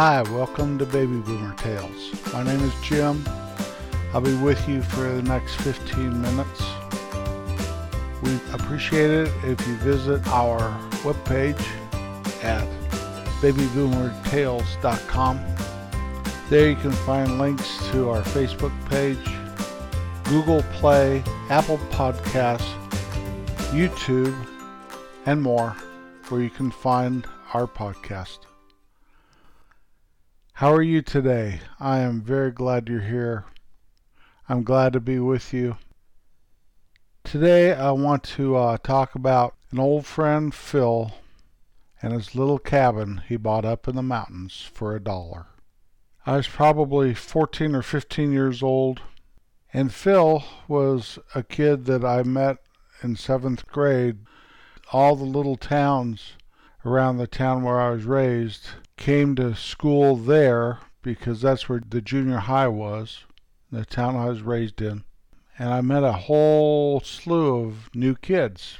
Hi, welcome to Baby Boomer Tales. My name is Jim. I'll be with you for the next 15 minutes. We appreciate it if you visit our webpage at babyboomertales.com. There you can find links to our Facebook page, Google Play, Apple Podcasts, YouTube, and more, where you can find our podcast. How are you today? I am very glad you're here. I'm glad to be with you. Today I want to uh, talk about an old friend, Phil, and his little cabin he bought up in the mountains for a dollar. I was probably 14 or 15 years old, and Phil was a kid that I met in seventh grade. All the little towns around the town where I was raised came to school there because that's where the junior high was, the town I was raised in. And I met a whole slew of new kids.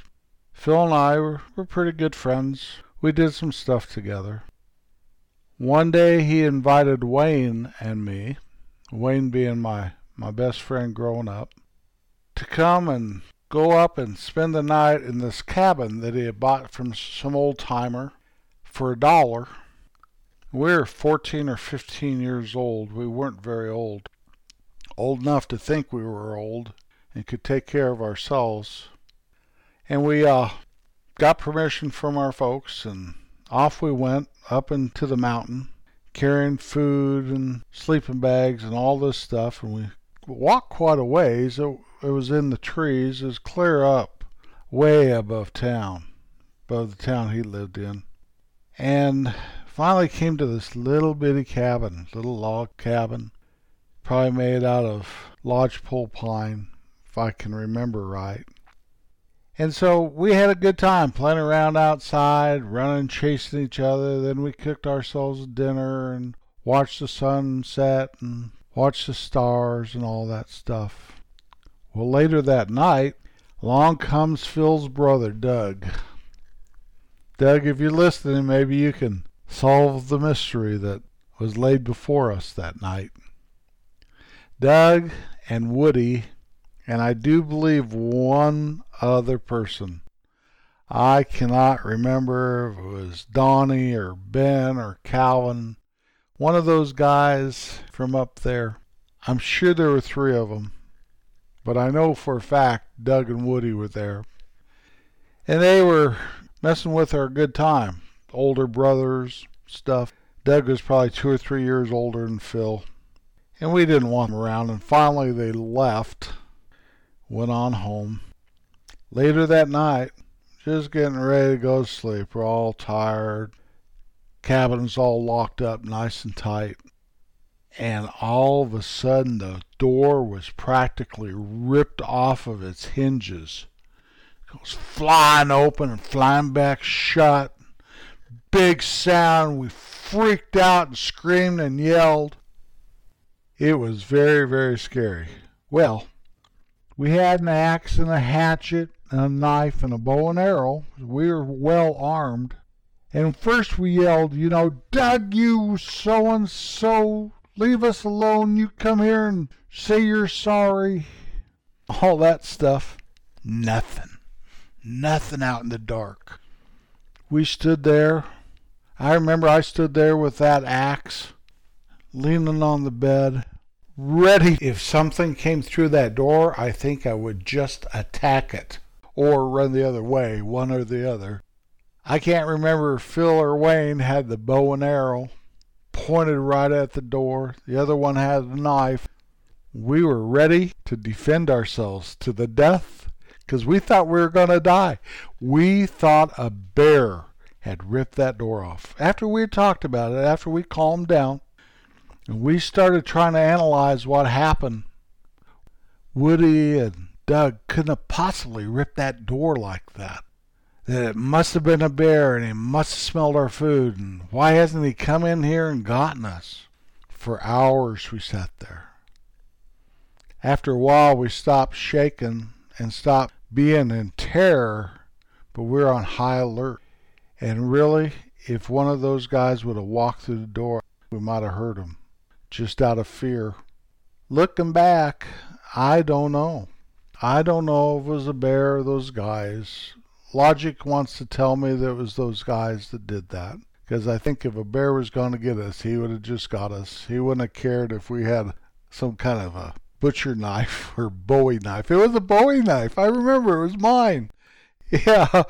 Phil and I were, were pretty good friends. We did some stuff together. One day he invited Wayne and me, Wayne being my, my best friend growing up, to come and go up and spend the night in this cabin that he had bought from some old timer for a dollar we were 14 or 15 years old. We weren't very old. Old enough to think we were old and could take care of ourselves. And we uh, got permission from our folks, and off we went up into the mountain, carrying food and sleeping bags and all this stuff. And we walked quite a ways. It, it was in the trees. It was clear up, way above town, above the town he lived in. And finally came to this little bitty cabin, little log cabin, probably made out of lodgepole pine, if I can remember right. And so we had a good time playing around outside, running, chasing each other. Then we cooked ourselves dinner and watched the sun set and watched the stars and all that stuff. Well, later that night, along comes Phil's brother, Doug. Doug, if you're listening, maybe you can solve the mystery that was laid before us that night. Doug and Woody, and I do believe one other person. I cannot remember if it was Donnie or Ben or Calvin, one of those guys from up there. I'm sure there were three of them, but I know for a fact Doug and Woody were there. And they were messing with our good time older brothers, stuff. Doug was probably two or three years older than Phil. And we didn't want them around. And finally they left, went on home. Later that night, just getting ready to go to sleep. We're all tired. Cabin's all locked up nice and tight. And all of a sudden, the door was practically ripped off of its hinges. It was flying open and flying back shut big sound. We freaked out and screamed and yelled. It was very, very scary. Well, we had an axe and a hatchet and a knife and a bow and arrow. We were well armed. And first we yelled, you know, Doug, you so and so, leave us alone. You come here and say you're sorry. All that stuff. Nothing. Nothing out in the dark. We stood there, I remember I stood there with that axe, leaning on the bed, ready. If something came through that door, I think I would just attack it or run the other way, one or the other. I can't remember if Phil or Wayne had the bow and arrow pointed right at the door. The other one had a knife. We were ready to defend ourselves to the death because we thought we were going to die. We thought a bear had ripped that door off. After we had talked about it, after we calmed down, and we started trying to analyze what happened, Woody and Doug couldn't have possibly ripped that door like that. That it must have been a bear and he must have smelled our food. And why hasn't he come in here and gotten us? For hours we sat there. After a while, we stopped shaking and stopped being in terror, but we were on high alert. And really, if one of those guys would have walked through the door, we might have hurt him just out of fear. Looking back, I don't know. I don't know if it was a bear or those guys. Logic wants to tell me that it was those guys that did that. Because I think if a bear was going to get us, he would have just got us. He wouldn't have cared if we had some kind of a butcher knife or bowie knife. It was a bowie knife. I remember it was mine. Yeah.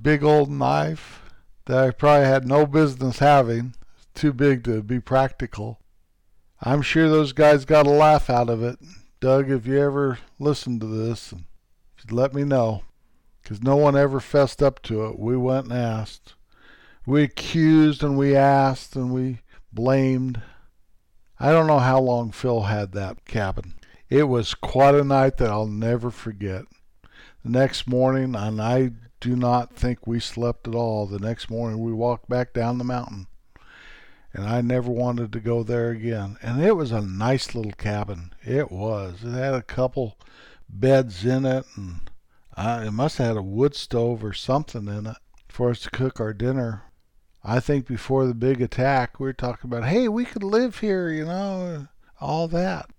Big old knife that I probably had no business having. Too big to be practical. I'm sure those guys got a laugh out of it. Doug, if you ever listen to this, let me know. Because no one ever fessed up to it. We went and asked. We accused and we asked and we blamed. I don't know how long Phil had that cabin. It was quite a night that I'll never forget. The next morning, and I do not think we slept at all. The next morning, we walked back down the mountain, and I never wanted to go there again. And it was a nice little cabin. It was. It had a couple beds in it, and I, it must have had a wood stove or something in it for us to cook our dinner. I think before the big attack, we were talking about, hey, we could live here, you know, all that.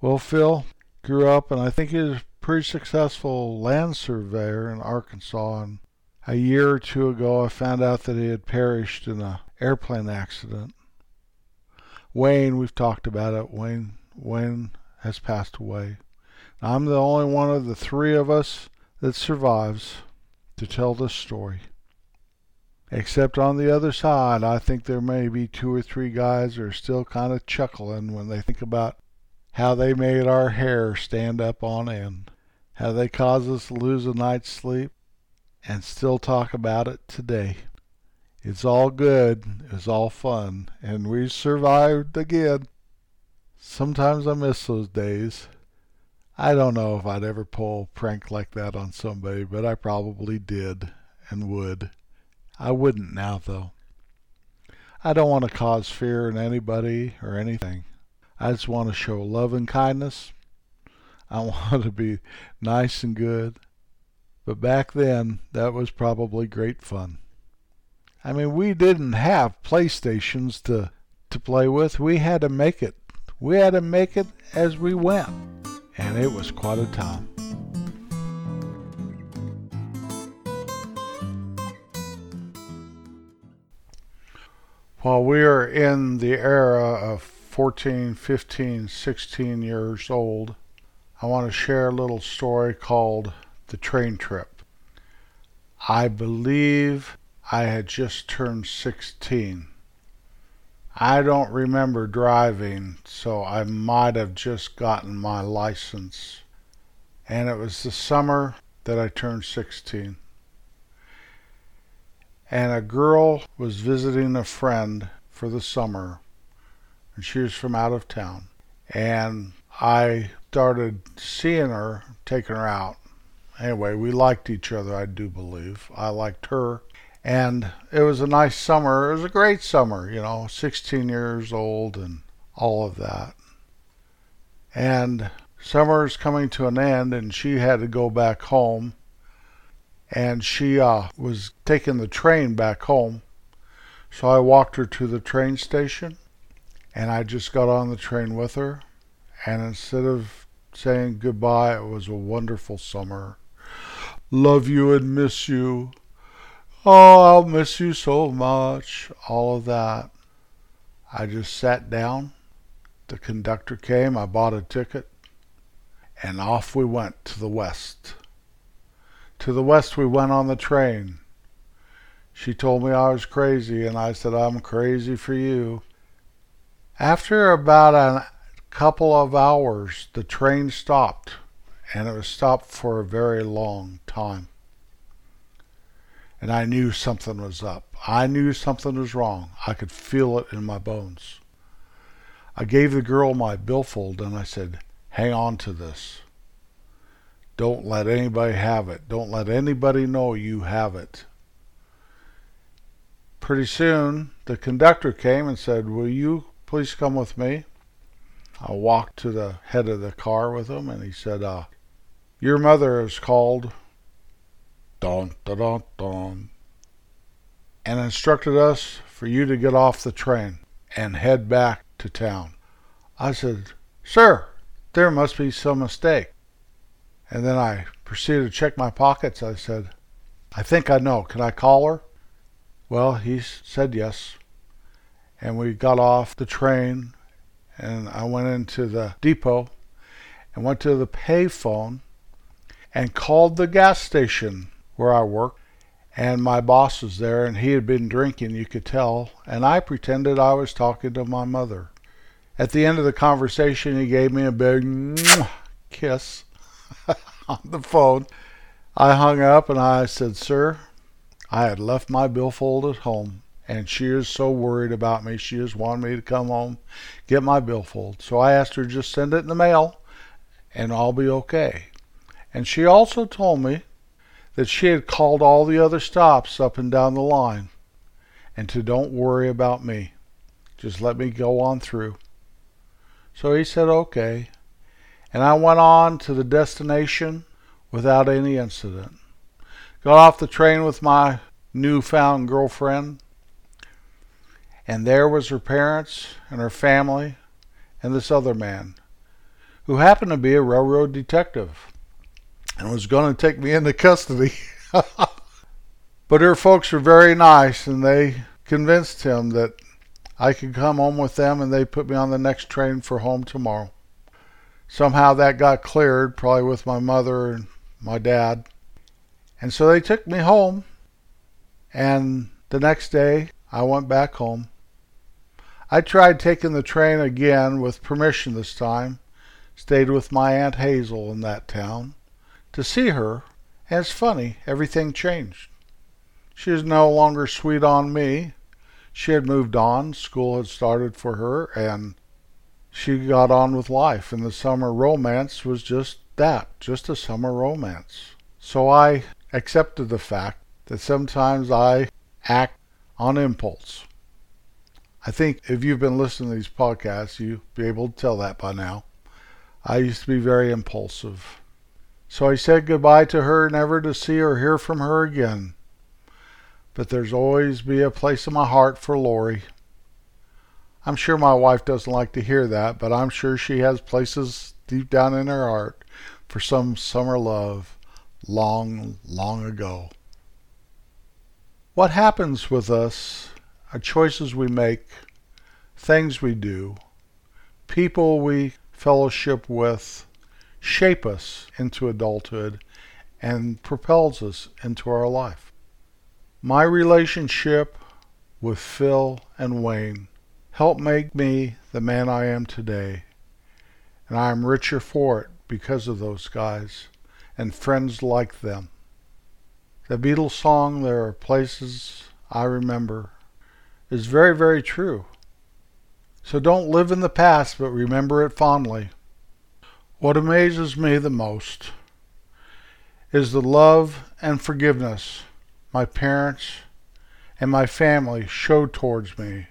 Well, Phil grew up, and I think he was pretty successful land surveyor in Arkansas. And a year or two ago, I found out that he had perished in an airplane accident. Wayne, we've talked about it. Wayne, Wayne has passed away. I'm the only one of the three of us that survives to tell this story. Except on the other side, I think there may be two or three guys that are still kind of chuckling when they think about how they made our hair stand up on end, how they caused us to lose a night's sleep, and still talk about it today. It's all good, it's all fun, and we survived again. Sometimes I miss those days. I don't know if I'd ever pull a prank like that on somebody, but I probably did and would. I wouldn't now, though. I don't want to cause fear in anybody or anything. I just want to show love and kindness. I want to be nice and good. But back then, that was probably great fun. I mean, we didn't have PlayStations to, to play with. We had to make it. We had to make it as we went. And it was quite a time. While we are in the era of 14, 15, 16 years old, I want to share a little story called The Train Trip. I believe I had just turned 16. I don't remember driving, so I might have just gotten my license. And it was the summer that I turned 16 and a girl was visiting a friend for the summer, and she was from out of town. And I started seeing her, taking her out. Anyway, we liked each other, I do believe. I liked her. And it was a nice summer. It was a great summer, you know, 16 years old and all of that. And summer's coming to an end, and she had to go back home and she uh, was taking the train back home. So I walked her to the train station and I just got on the train with her. And instead of saying goodbye, it was a wonderful summer. Love you and miss you. Oh, I'll miss you so much. All of that. I just sat down. The conductor came. I bought a ticket. And off we went to the west. To the west we went on the train. She told me I was crazy, and I said, I'm crazy for you. After about a couple of hours, the train stopped, and it was stopped for a very long time. And I knew something was up. I knew something was wrong. I could feel it in my bones. I gave the girl my billfold and I said, Hang on to this. Don't let anybody have it. Don't let anybody know you have it. Pretty soon, the conductor came and said, Will you please come with me? I walked to the head of the car with him, and he said, uh, Your mother is called. Dun, dun, dun, dun. and instructed us for you to get off the train and head back to town. I said, Sir, there must be some mistake. And then I proceeded to check my pockets. I said, I think I know. Can I call her? Well, he said yes. And we got off the train and I went into the depot and went to the payphone and called the gas station where I work. And my boss was there and he had been drinking, you could tell. And I pretended I was talking to my mother. At the end of the conversation, he gave me a big kiss on the phone. I hung up and I said, Sir, I had left my billfold at home and she is so worried about me. She just wanted me to come home, get my billfold. So I asked her just send it in the mail and I'll be okay. And she also told me that she had called all the other stops up and down the line and to don't worry about me. Just let me go on through. So he said, okay. And I went on to the destination without any incident. Got off the train with my newfound girlfriend and there was her parents and her family and this other man who happened to be a railroad detective and was going to take me into custody. but her folks were very nice and they convinced him that I could come home with them and they put me on the next train for home tomorrow. Somehow that got cleared, probably with my mother and my dad. And so they took me home and the next day I went back home. I tried taking the train again with permission this time. Stayed with my Aunt Hazel in that town to see her, and it's funny, everything changed. She is no longer sweet on me. She had moved on, school had started for her, and she got on with life, and the summer romance was just that, just a summer romance. So I accepted the fact that sometimes I act on impulse. I think if you've been listening to these podcasts, you'll be able to tell that by now. I used to be very impulsive. So I said goodbye to her, never to see or hear from her again. But there's always be a place in my heart for Lori. I'm sure my wife doesn't like to hear that, but I'm sure she has places deep down in her heart for some summer love long, long ago. What happens with us our choices we make, things we do, people we fellowship with, shape us into adulthood and propels us into our life. My relationship with Phil and Wayne helped make me the man I am today, and I am richer for it because of those guys and friends like them. The Beatles song, There Are Places I Remember, is very, very true. So don't live in the past, but remember it fondly. What amazes me the most is the love and forgiveness my parents and my family showed towards me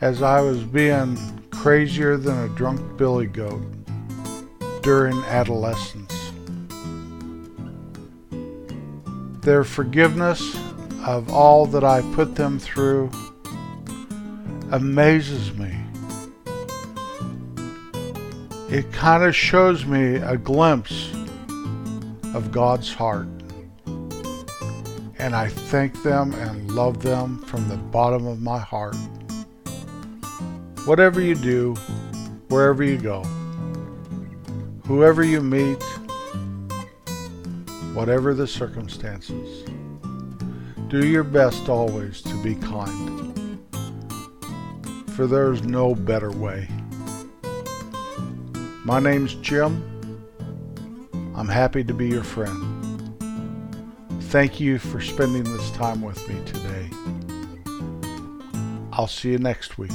as I was being crazier than a drunk billy goat during adolescence. Their forgiveness of all that I put them through amazes me. It kind of shows me a glimpse of God's heart. And I thank them and love them from the bottom of my heart. Whatever you do, wherever you go, whoever you meet, whatever the circumstances. Do your best always to be kind, for there is no better way. My name's Jim. I'm happy to be your friend. Thank you for spending this time with me today. I'll see you next week.